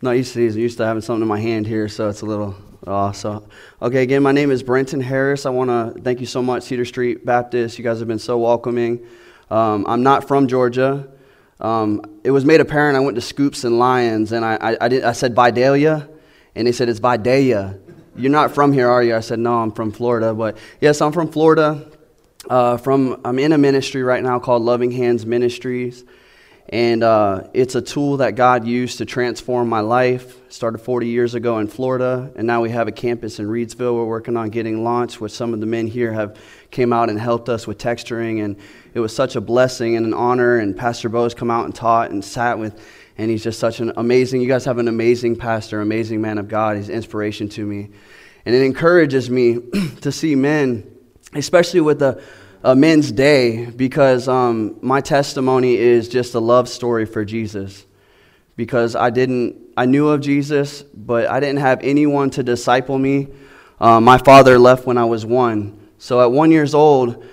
not used to these. I'm used to having something in my hand here, so it's a little off. So, okay, again, my name is Brenton Harris. I want to thank you so much, Cedar Street Baptist. You guys have been so welcoming. Um, I'm not from Georgia. Um, it was made apparent I went to Scoops and Lions, and I, I, I, did, I said Vidalia, and they said it's Vidalia. You're not from here, are you? I said, no, I'm from Florida. But yes, I'm from Florida. Uh, from I'm in a ministry right now called Loving Hands Ministries. And uh, it's a tool that God used to transform my life. Started 40 years ago in Florida, and now we have a campus in Reidsville. We're working on getting launched, which some of the men here have came out and helped us with texturing. And it was such a blessing and an honor. And Pastor Bo's come out and taught and sat with, and he's just such an amazing. You guys have an amazing pastor, amazing man of God. He's inspiration to me, and it encourages me to see men, especially with the a men's day because um, my testimony is just a love story for Jesus. Because I didn't, I knew of Jesus, but I didn't have anyone to disciple me. Uh, my father left when I was one. So at one years old,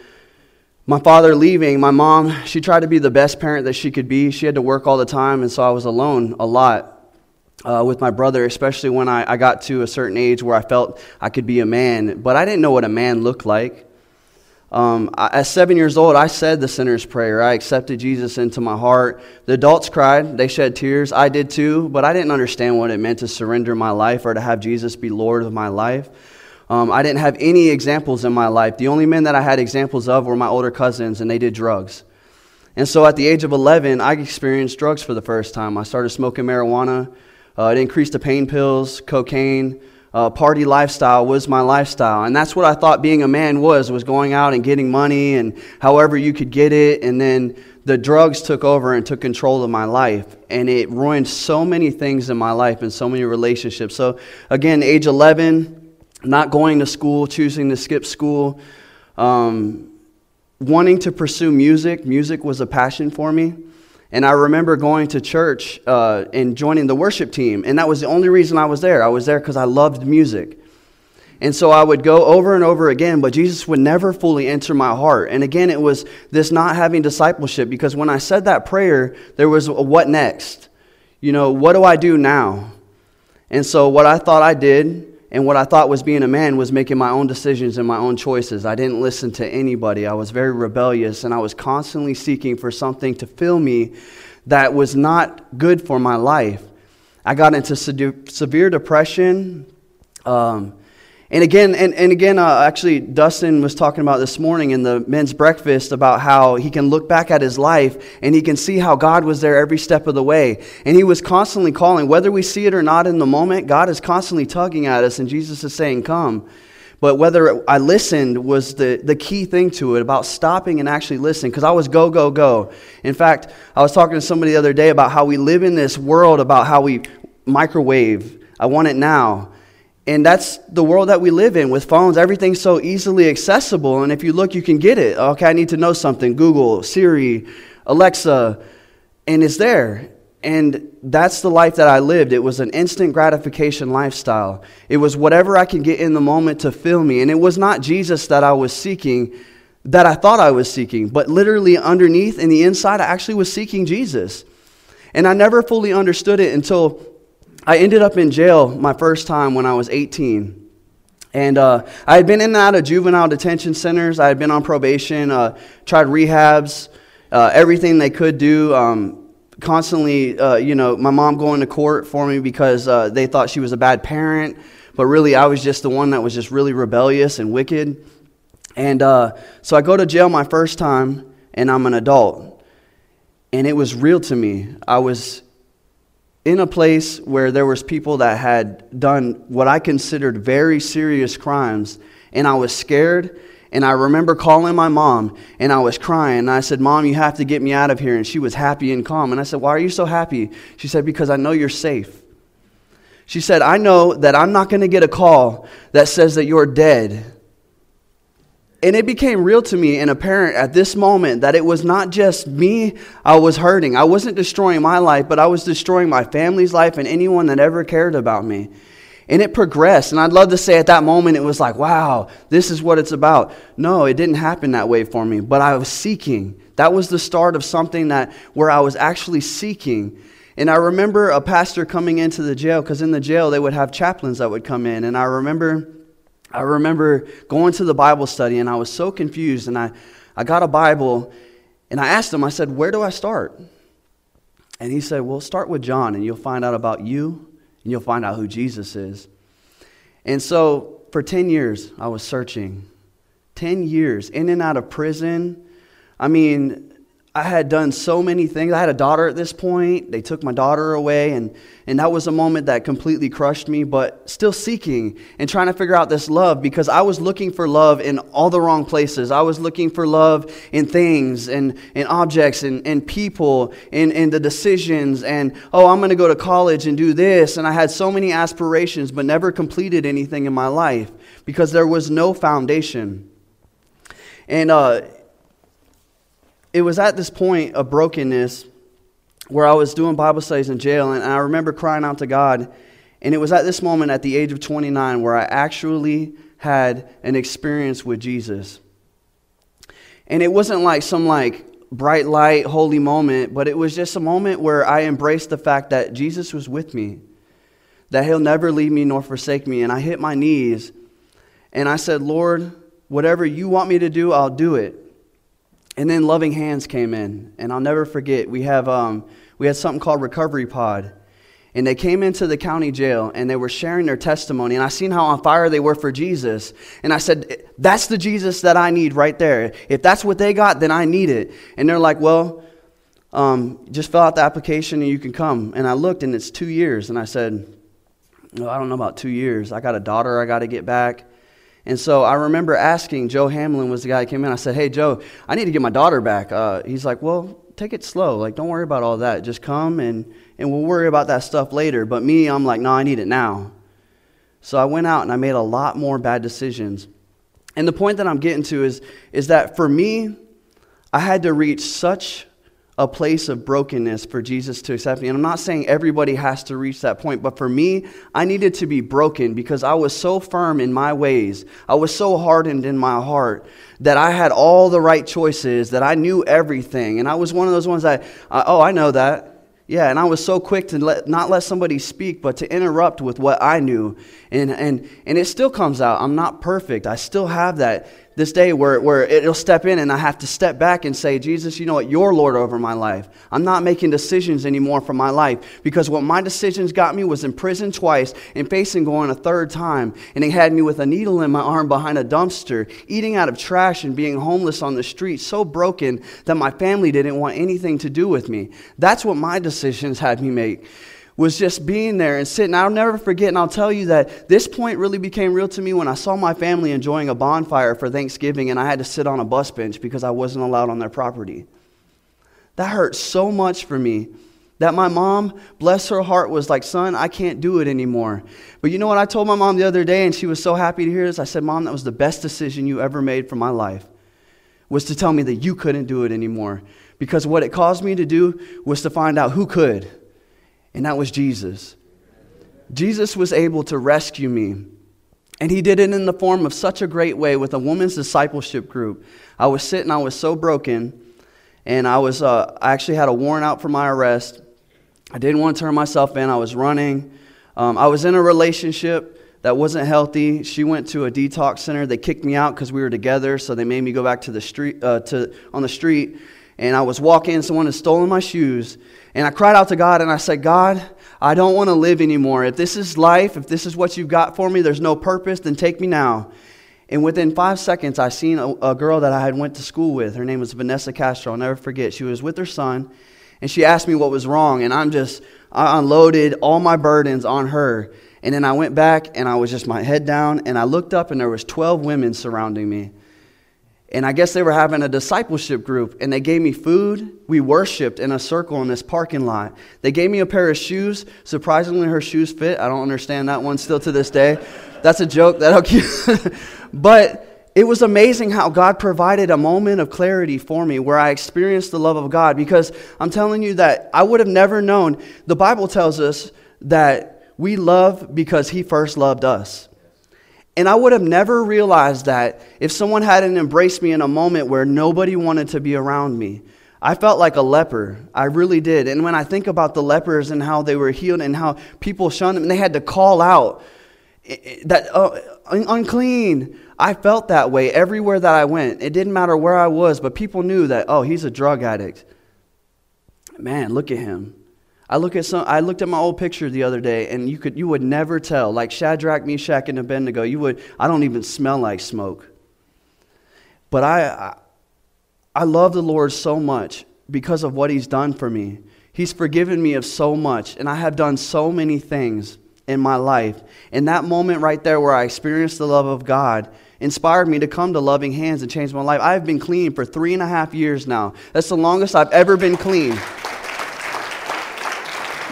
my father leaving, my mom, she tried to be the best parent that she could be. She had to work all the time, and so I was alone a lot uh, with my brother, especially when I, I got to a certain age where I felt I could be a man. But I didn't know what a man looked like. Um, at seven years old, I said the sinner's prayer. I accepted Jesus into my heart. The adults cried, they shed tears. I did too, but I didn't understand what it meant to surrender my life or to have Jesus be Lord of my life. Um, I didn't have any examples in my life. The only men that I had examples of were my older cousins, and they did drugs. And so at the age of 11, I experienced drugs for the first time. I started smoking marijuana. Uh, it increased the pain pills, cocaine, uh, party lifestyle was my lifestyle. And that's what I thought being a man was, was going out and getting money and however you could get it. And then the drugs took over and took control of my life. And it ruined so many things in my life and so many relationships. So again, age 11, not going to school, choosing to skip school, um, wanting to pursue music. Music was a passion for me. And I remember going to church uh, and joining the worship team. And that was the only reason I was there. I was there because I loved music. And so I would go over and over again, but Jesus would never fully enter my heart. And again, it was this not having discipleship because when I said that prayer, there was a what next? You know, what do I do now? And so what I thought I did and what I thought was being a man was making my own decisions and my own choices. I didn't listen to anybody. I was very rebellious, and I was constantly seeking for something to fill me that was not good for my life. I got into severe depression. Um, and again, and, and again, uh, actually, Dustin was talking about this morning in the men's breakfast about how he can look back at his life and he can see how God was there every step of the way. And he was constantly calling, whether we see it or not in the moment, God is constantly tugging at us, and Jesus is saying, Come. But whether I listened was the, the key thing to it about stopping and actually listening because I was go, go, go. In fact, I was talking to somebody the other day about how we live in this world about how we microwave. I want it now. And that's the world that we live in with phones. Everything's so easily accessible. And if you look, you can get it. Okay, I need to know something. Google, Siri, Alexa, and it's there. And that's the life that I lived. It was an instant gratification lifestyle. It was whatever I can get in the moment to fill me. And it was not Jesus that I was seeking, that I thought I was seeking, but literally underneath in the inside, I actually was seeking Jesus. And I never fully understood it until I ended up in jail my first time when I was 18. And uh, I had been in and out of juvenile detention centers. I had been on probation, uh, tried rehabs, uh, everything they could do. Um, constantly, uh, you know, my mom going to court for me because uh, they thought she was a bad parent. But really, I was just the one that was just really rebellious and wicked. And uh, so I go to jail my first time, and I'm an adult. And it was real to me. I was in a place where there was people that had done what I considered very serious crimes, and I was scared. And I remember calling my mom, and I was crying. And I said, Mom, you have to get me out of here. And she was happy and calm. And I said, Why are you so happy? She said, Because I know you're safe. She said, I know that I'm not going to get a call that says that you're dead. And it became real to me and apparent at this moment that it was not just me I was hurting. I wasn't destroying my life, but I was destroying my family's life and anyone that ever cared about me. And it progressed. And I'd love to say at that moment it was like, wow, this is what it's about. No, it didn't happen that way for me, but I was seeking. That was the start of something that where I was actually seeking. And I remember a pastor coming into the jail because in the jail they would have chaplains that would come in. And I remember, I remember going to the Bible study and I was so confused. And I, I got a Bible and I asked him, I said, Where do I start? And he said, Well, start with John and you'll find out about you and you'll find out who Jesus is. And so for 10 years, I was searching. 10 years, in and out of prison. I mean, I had done so many things. I had a daughter at this point. They took my daughter away, and, and that was a moment that completely crushed me, but still seeking and trying to figure out this love because I was looking for love in all the wrong places. I was looking for love in things and, and objects and, and people and, and the decisions. And, oh, I'm going to go to college and do this. And I had so many aspirations, but never completed anything in my life because there was no foundation. And, uh, it was at this point of brokenness where I was doing Bible studies in jail, and I remember crying out to God. And it was at this moment, at the age of 29, where I actually had an experience with Jesus. And it wasn't like some like bright light, holy moment, but it was just a moment where I embraced the fact that Jesus was with me, that He'll never leave me nor forsake me. And I hit my knees and I said, Lord, whatever you want me to do, I'll do it. And then Loving Hands came in, and I'll never forget. We have um, we had something called Recovery Pod, and they came into the county jail and they were sharing their testimony. And I seen how on fire they were for Jesus, and I said, "That's the Jesus that I need right there. If that's what they got, then I need it." And they're like, "Well." Um, just fill out the application and you can come. And I looked and it's two years. And I said, oh, I don't know about two years. I got a daughter I got to get back. And so I remember asking, Joe Hamlin was the guy that came in. I said, Hey, Joe, I need to get my daughter back. Uh, he's like, Well, take it slow. Like, don't worry about all that. Just come and, and we'll worry about that stuff later. But me, I'm like, No, I need it now. So I went out and I made a lot more bad decisions. And the point that I'm getting to is, is that for me, I had to reach such a place of brokenness for Jesus to accept me. And I'm not saying everybody has to reach that point, but for me, I needed to be broken because I was so firm in my ways. I was so hardened in my heart that I had all the right choices, that I knew everything. And I was one of those ones that, uh, oh, I know that. Yeah, and I was so quick to let, not let somebody speak, but to interrupt with what I knew. And, and, and it still comes out. I'm not perfect. I still have that this day where, where it'll step in and I have to step back and say, Jesus, you know what? You're Lord over my life. I'm not making decisions anymore for my life because what my decisions got me was in prison twice and facing going a third time. And they had me with a needle in my arm behind a dumpster, eating out of trash and being homeless on the street, so broken that my family didn't want anything to do with me. That's what my decisions had me make was just being there and sitting. I'll never forget, and I'll tell you that this point really became real to me when I saw my family enjoying a bonfire for Thanksgiving and I had to sit on a bus bench because I wasn't allowed on their property. That hurt so much for me that my mom, bless her heart, was like, Son, I can't do it anymore. But you know what I told my mom the other day, and she was so happy to hear this? I said, Mom, that was the best decision you ever made for my life, was to tell me that you couldn't do it anymore. Because what it caused me to do was to find out who could and that was Jesus. Jesus was able to rescue me. And he did it in the form of such a great way with a woman's discipleship group. I was sitting, I was so broken, and I was uh, I actually had a warrant out for my arrest. I didn't want to turn myself in. I was running. Um, I was in a relationship that wasn't healthy. She went to a detox center. They kicked me out because we were together, so they made me go back to the street uh, to on the street. And I was walking, someone had stolen my shoes, and I cried out to God and I said, God, I don't want to live anymore. If this is life, if this is what you've got for me, there's no purpose, then take me now. And within five seconds, I seen a, a girl that I had went to school with. Her name was Vanessa Castro. I'll never forget. She was with her son, and she asked me what was wrong. And I'm just, I unloaded all my burdens on her. And then I went back, and I was just my head down, and I looked up, and there was 12 women surrounding me. And I guess they were having a discipleship group, and they gave me food. We worshiped in a circle in this parking lot. They gave me a pair of shoes. Surprisingly, her shoes fit. I don't understand that one still to this day. That's a joke. That'll keep. but it was amazing how God provided a moment of clarity for me where I experienced the love of God because I'm telling you that I would have never known. The Bible tells us that we love because He first loved us. And I would have never realized that if someone hadn't embraced me in a moment where nobody wanted to be around me. I felt like a leper. I really did. And when I think about the lepers and how they were healed and how people shunned them, and they had to call out that uh, unclean. I felt that way everywhere that I went. It didn't matter where I was, but people knew that, oh, he's a drug addict. Man, look at him. I look at some. I looked at my old picture the other day, and you could you would never tell. Like Shadrach, Meshach, and Abednego, you would. I don't even smell like smoke. But I, I love the Lord so much because of what He's done for me. He's forgiven me of so much, and I have done so many things in my life. And that moment right there where I experienced the love of God inspired me to come to Loving Hands and change my life. I've been clean for three and a half years now. That's the longest I've ever been clean.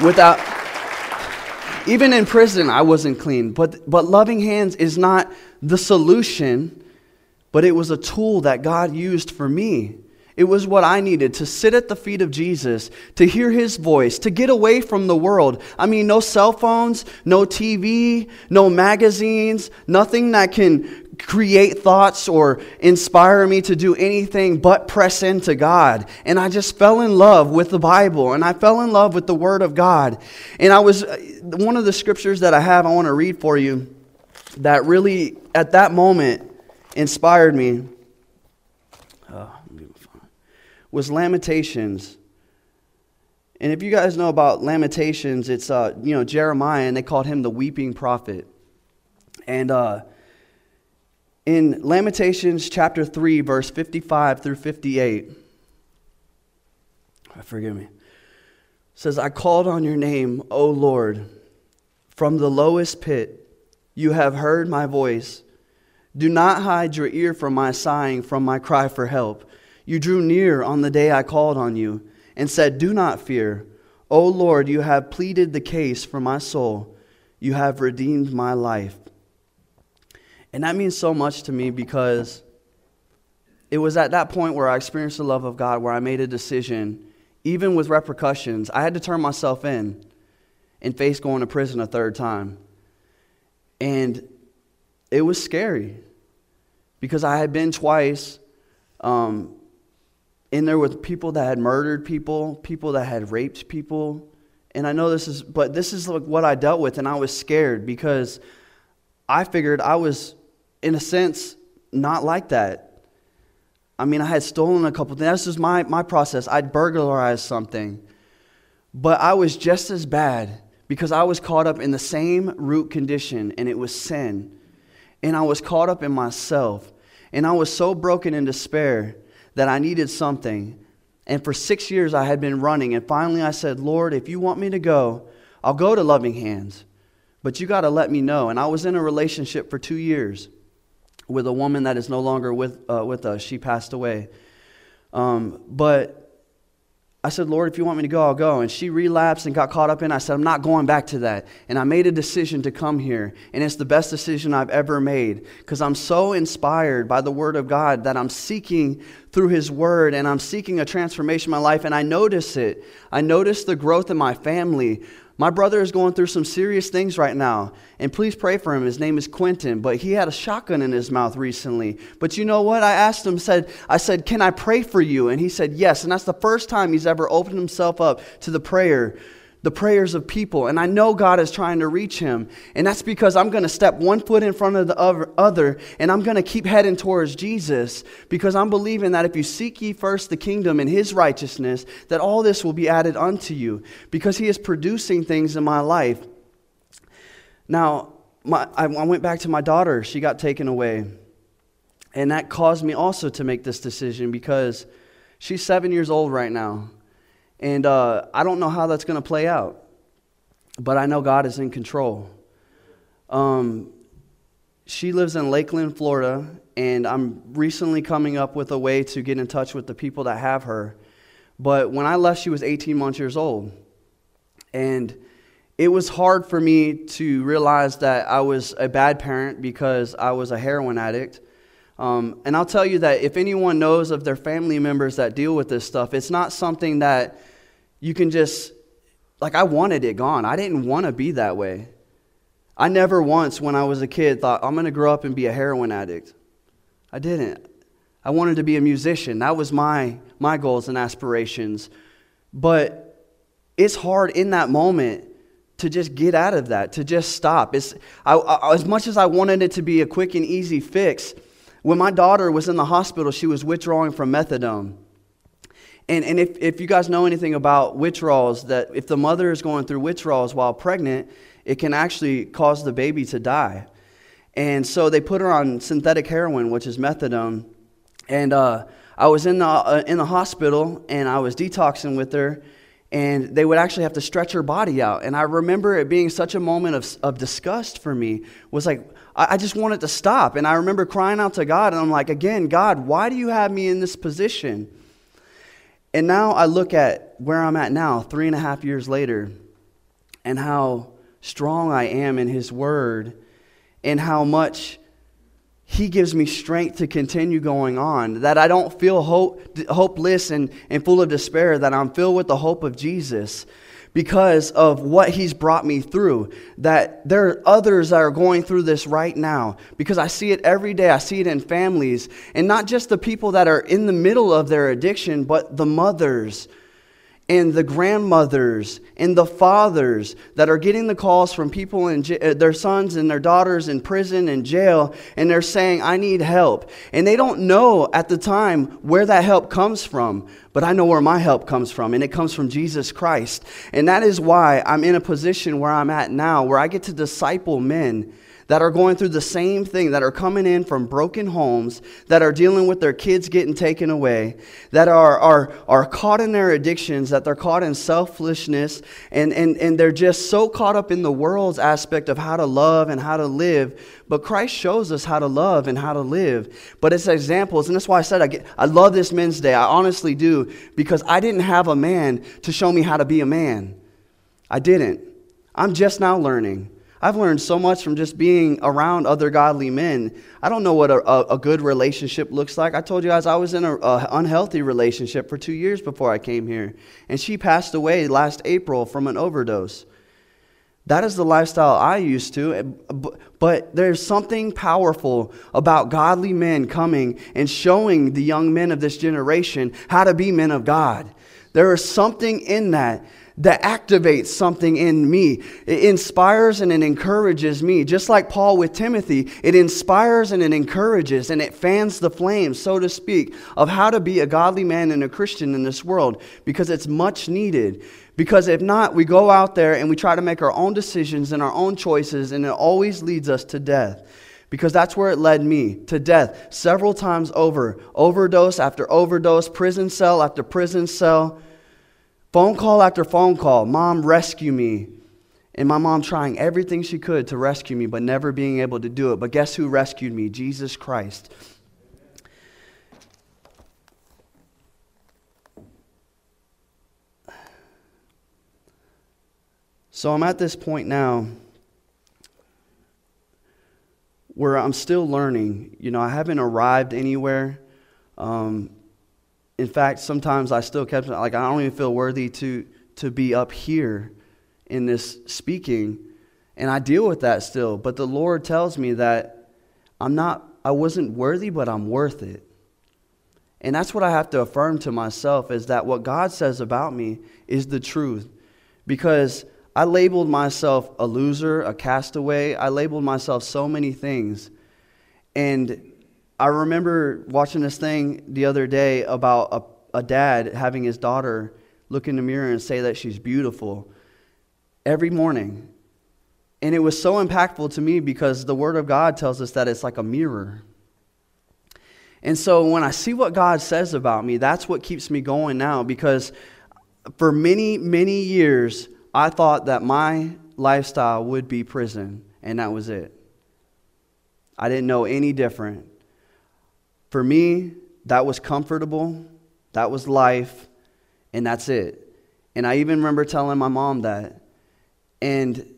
Without, even in prison, I wasn't clean. But, but Loving Hands is not the solution but it was a tool that God used for me. It was what I needed to sit at the feet of Jesus, to hear his voice, to get away from the world. I mean, no cell phones, no TV, no magazines, nothing that can create thoughts or inspire me to do anything but press into God. And I just fell in love with the Bible and I fell in love with the Word of God. And I was, uh, one of the scriptures that I have, I want to read for you that really, at that moment, inspired me oh, was Lamentations. And if you guys know about Lamentations, it's uh, you know Jeremiah, and they called him the weeping prophet. And uh, in Lamentations chapter three, verse fifty-five through fifty-eight, ah, forgive me, says, "I called on your name, O Lord, from the lowest pit. You have heard my voice." Do not hide your ear from my sighing, from my cry for help. You drew near on the day I called on you and said, Do not fear. O Lord, you have pleaded the case for my soul. You have redeemed my life. And that means so much to me because it was at that point where I experienced the love of God, where I made a decision, even with repercussions. I had to turn myself in and face going to prison a third time. And it was scary because I had been twice um, in there with people that had murdered people, people that had raped people. And I know this is, but this is like what I dealt with, and I was scared because I figured I was, in a sense, not like that. I mean, I had stolen a couple things. That's just my, my process. I'd burglarized something. But I was just as bad because I was caught up in the same root condition, and it was sin and I was caught up in myself. And I was so broken in despair that I needed something. And for six years I had been running. And finally I said, Lord, if you want me to go, I'll go to Loving Hands. But you got to let me know. And I was in a relationship for two years with a woman that is no longer with, uh, with us. She passed away. Um, but I said, Lord, if you want me to go, I'll go. And she relapsed and got caught up in. I said, I'm not going back to that. And I made a decision to come here. And it's the best decision I've ever made because I'm so inspired by the Word of God that I'm seeking through His Word and I'm seeking a transformation in my life. And I notice it. I notice the growth in my family. My brother is going through some serious things right now, and please pray for him. His name is Quentin, but he had a shotgun in his mouth recently. But you know what? I asked him, said, I said, Can I pray for you? And he said, Yes. And that's the first time he's ever opened himself up to the prayer the prayers of people. And I know God is trying to reach him. And that's because I'm going to step one foot in front of the other and I'm going to keep heading towards Jesus because I'm believing that if you seek ye first the kingdom and his righteousness, that all this will be added unto you because he is producing things in my life. Now, my, I, I went back to my daughter. She got taken away. And that caused me also to make this decision because she's seven years old right now. And uh, I don't know how that's going to play out, but I know God is in control. Um, she lives in Lakeland, Florida, and I'm recently coming up with a way to get in touch with the people that have her. But when I left, she was 18 months years old. And it was hard for me to realize that I was a bad parent because I was a heroin addict. Um, and I'll tell you that if anyone knows of their family members that deal with this stuff, it's not something that you can just, like, I wanted it gone. I didn't want to be that way. I never once, when I was a kid, thought, I'm going to grow up and be a heroin addict. I didn't. I wanted to be a musician. That was my, my goals and aspirations. But it's hard in that moment to just get out of that, to just stop. It's, I, I, as much as I wanted it to be a quick and easy fix, when my daughter was in the hospital, she was withdrawing from methadone. And, and if, if you guys know anything about withdrawals, that if the mother is going through withdrawals while pregnant, it can actually cause the baby to die. And so they put her on synthetic heroin, which is methadone. And uh, I was in the, uh, in the hospital and I was detoxing with her, and they would actually have to stretch her body out. And I remember it being such a moment of, of disgust for me, was like, I, I just wanted to stop. And I remember crying out to God, and I'm like, again, God, why do you have me in this position? And now I look at where I'm at now, three and a half years later, and how strong I am in His Word, and how much He gives me strength to continue going on. That I don't feel hope, hopeless and, and full of despair, that I'm filled with the hope of Jesus because of what he's brought me through. That there are others that are going through this right now because I see it every day. I see it in families, and not just the people that are in the middle of their addiction, but the mothers and the grandmothers and the fathers that are getting the calls from people in uh, their sons and their daughters in prison and jail and they're saying i need help. And they don't know at the time where that help comes from but i know where my help comes from and it comes from jesus christ. And that is why i'm in a position where i'm at now where i get to disciple men that are going through the same thing, that are coming in from broken homes, that are dealing with their kids getting taken away, that are, are, are caught in their addictions, that they're caught in selfishness, and, and, and they're just so caught up in the world's aspect of how to love and how to live. But Christ shows us how to love and how to live. But it's examples, and that's why I said I, get, I love this Men's Day. I honestly do, because I didn't have a man to show me how to be a man. I didn't. I'm just now learning. I've learned so much from just being around other godly men. I don't know what a, a, a good relationship looks like. I told you guys I was in an unhealthy relationship for two years before I came here. And she passed away last April from an overdose. That is the lifestyle I used to. But there's something powerful about godly men coming and showing the young men of this generation how to be men of God. There is something in that that activates something in me. It inspires and it encourages me. Just like Paul with Timothy, it inspires and it encourages and it fans the flame, so to speak, of how to be a godly man and a Christian in this world because it's much needed. Because if not, we go out there and we try to make our own decisions and our own choices, and it always leads us to death because that's where it led me to death several times over overdose after overdose, prison cell after prison cell. Phone call after phone call, mom, rescue me. And my mom trying everything she could to rescue me, but never being able to do it. But guess who rescued me? Jesus Christ. So I'm at this point now where I'm still learning. You know, I haven't arrived anywhere. Um, in fact, sometimes I still kept like I don't even feel worthy to to be up here in this speaking, and I deal with that still. But the Lord tells me that I'm not I wasn't worthy, but I'm worth it. And that's what I have to affirm to myself is that what God says about me is the truth. Because I labeled myself a loser, a castaway. I labeled myself so many things. And I remember watching this thing the other day about a, a dad having his daughter look in the mirror and say that she's beautiful every morning. And it was so impactful to me because the Word of God tells us that it's like a mirror. And so when I see what God says about me, that's what keeps me going now because for many, many years, I thought that my lifestyle would be prison, and that was it. I didn't know any different. For me, that was comfortable, that was life, and that's it. And I even remember telling my mom that. And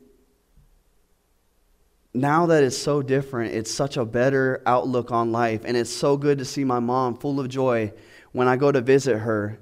now that it's so different, it's such a better outlook on life. And it's so good to see my mom full of joy when I go to visit her.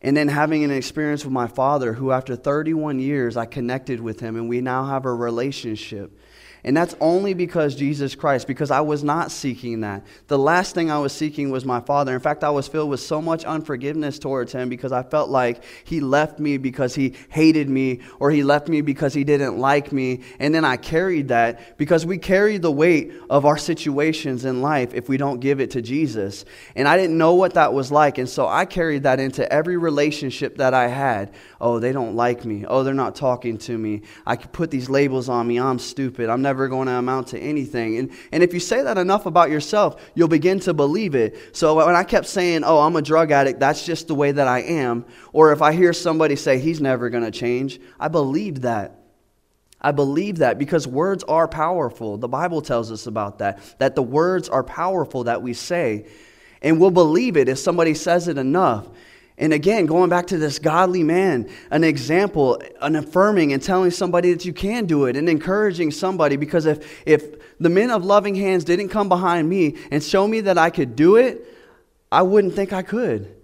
And then having an experience with my father, who after 31 years I connected with him, and we now have a relationship. And that's only because Jesus Christ, because I was not seeking that. The last thing I was seeking was my Father. In fact, I was filled with so much unforgiveness towards Him because I felt like He left me because He hated me or He left me because He didn't like me. And then I carried that because we carry the weight of our situations in life if we don't give it to Jesus. And I didn't know what that was like. And so I carried that into every relationship that I had. Oh, they don't like me. Oh, they're not talking to me. I could put these labels on me. I'm stupid. I'm never going to amount to anything. And, and if you say that enough about yourself, you'll begin to believe it. So when I kept saying, oh, I'm a drug addict, that's just the way that I am, or if I hear somebody say, he's never going to change, I believed that. I believe that because words are powerful. The Bible tells us about that, that the words are powerful that we say. And we'll believe it if somebody says it enough. And again, going back to this godly man, an example, an affirming and telling somebody that you can do it and encouraging somebody. Because if, if the men of loving hands didn't come behind me and show me that I could do it, I wouldn't think I could.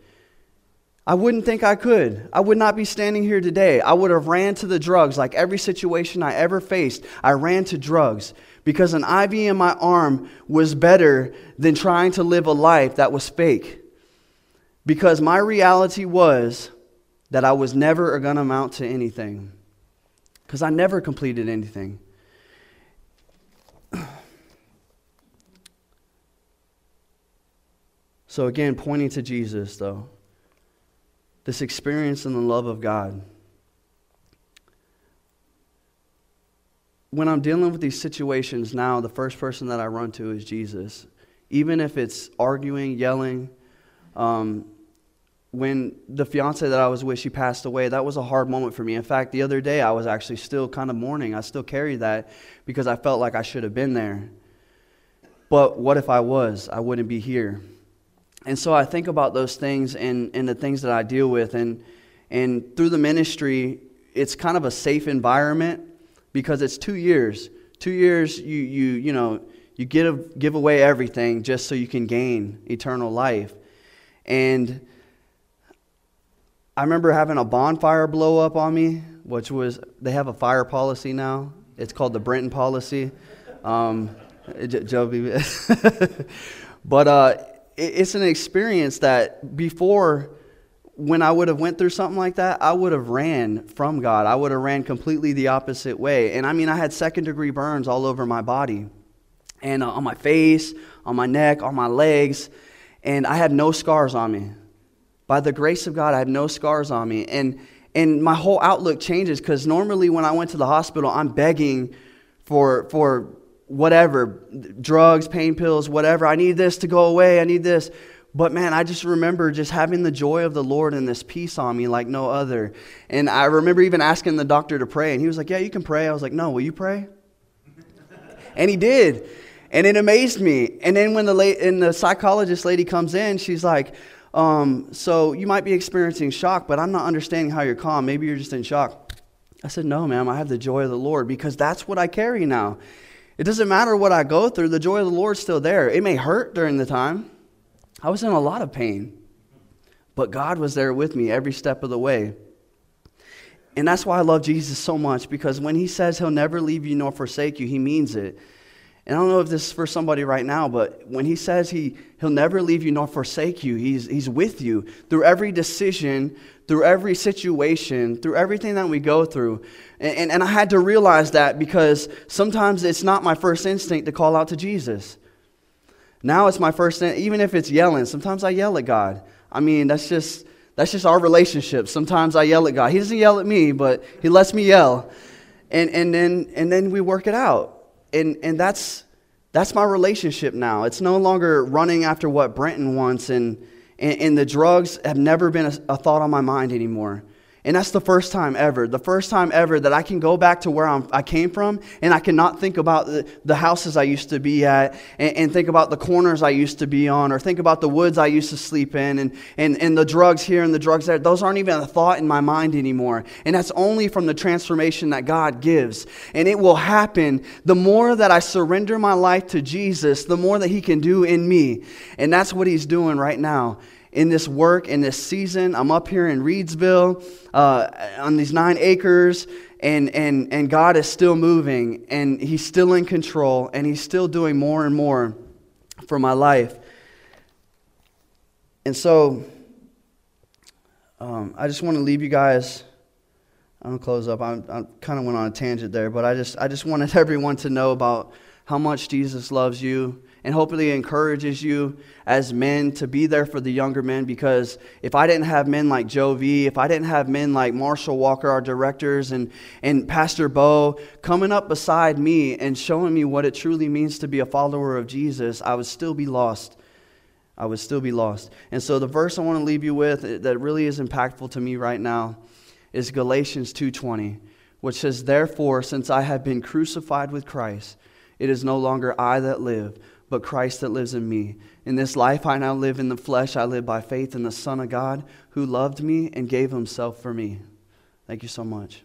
I wouldn't think I could. I would not be standing here today. I would have ran to the drugs like every situation I ever faced. I ran to drugs because an IV in my arm was better than trying to live a life that was fake. Because my reality was that I was never going to amount to anything. Because I never completed anything. So, again, pointing to Jesus, though, this experience in the love of God. When I'm dealing with these situations now, the first person that I run to is Jesus. Even if it's arguing, yelling, um, when the fiance that I was with, she passed away, that was a hard moment for me. In fact, the other day I was actually still kind of mourning. I still carry that because I felt like I should have been there. But what if I was? I wouldn't be here. And so I think about those things and, and the things that I deal with. And, and through the ministry, it's kind of a safe environment because it's two years. Two years, you, you, you know, you give, give away everything just so you can gain eternal life. And I remember having a bonfire blow up on me, which was, they have a fire policy now. It's called the Brenton policy. Um, but uh, it's an experience that before, when I would have went through something like that, I would have ran from God. I would have ran completely the opposite way. And I mean, I had second degree burns all over my body and uh, on my face, on my neck, on my legs. And I had no scars on me. By the grace of God, I have no scars on me. And, and my whole outlook changes because normally when I went to the hospital, I'm begging for, for whatever drugs, pain pills, whatever. I need this to go away. I need this. But man, I just remember just having the joy of the Lord and this peace on me like no other. And I remember even asking the doctor to pray, and he was like, Yeah, you can pray. I was like, No, will you pray? and he did. And it amazed me. And then when the, la- and the psychologist lady comes in, she's like, um, so you might be experiencing shock, but I'm not understanding how you're calm. Maybe you're just in shock. I said, No, ma'am, I have the joy of the Lord because that's what I carry now. It doesn't matter what I go through, the joy of the Lord's still there. It may hurt during the time. I was in a lot of pain, but God was there with me every step of the way. And that's why I love Jesus so much because when he says he'll never leave you nor forsake you, he means it. And I don't know if this is for somebody right now, but when he says he, he'll never leave you nor forsake you, he's, he's with you through every decision, through every situation, through everything that we go through. And, and, and I had to realize that because sometimes it's not my first instinct to call out to Jesus. Now it's my first, even if it's yelling, sometimes I yell at God. I mean, that's just, that's just our relationship. Sometimes I yell at God. He doesn't yell at me, but he lets me yell. And, and, then, and then we work it out and, and that's, that's my relationship now. It's no longer running after what Brenton wants, and, and, and the drugs have never been a, a thought on my mind anymore. And that's the first time ever. The first time ever that I can go back to where I'm, i came from and I cannot think about the, the houses I used to be at and, and, think about the corners I used to be on or think about the woods I used to sleep in and, and, and the drugs here and the drugs there. Those aren't even a thought in my mind anymore. And that's only from the transformation that God gives. And it will happen the more that I surrender my life to Jesus, the more that He can do in me. And that's what He's doing right now. In this work, in this season. I'm up here in Reidsville uh, on these nine acres, and, and, and God is still moving, and He's still in control, and He's still doing more and more for my life. And so, um, I just want to leave you guys. I'm gonna close up. I, I kind of went on a tangent there, but I just I just wanted everyone to know about how much Jesus loves you and hopefully encourages you as men to be there for the younger men because if I didn't have men like Joe V, if I didn't have men like Marshall Walker, our directors, and, and Pastor Bo coming up beside me and showing me what it truly means to be a follower of Jesus, I would still be lost. I would still be lost. And so the verse I want to leave you with that really is impactful to me right now is Galatians 2:20, which says, "Therefore, since I have been crucified with Christ, it is no longer I that live, but Christ that lives in me. In this life I now live in the flesh, I live by faith in the Son of God who loved me and gave himself for me. Thank you so much.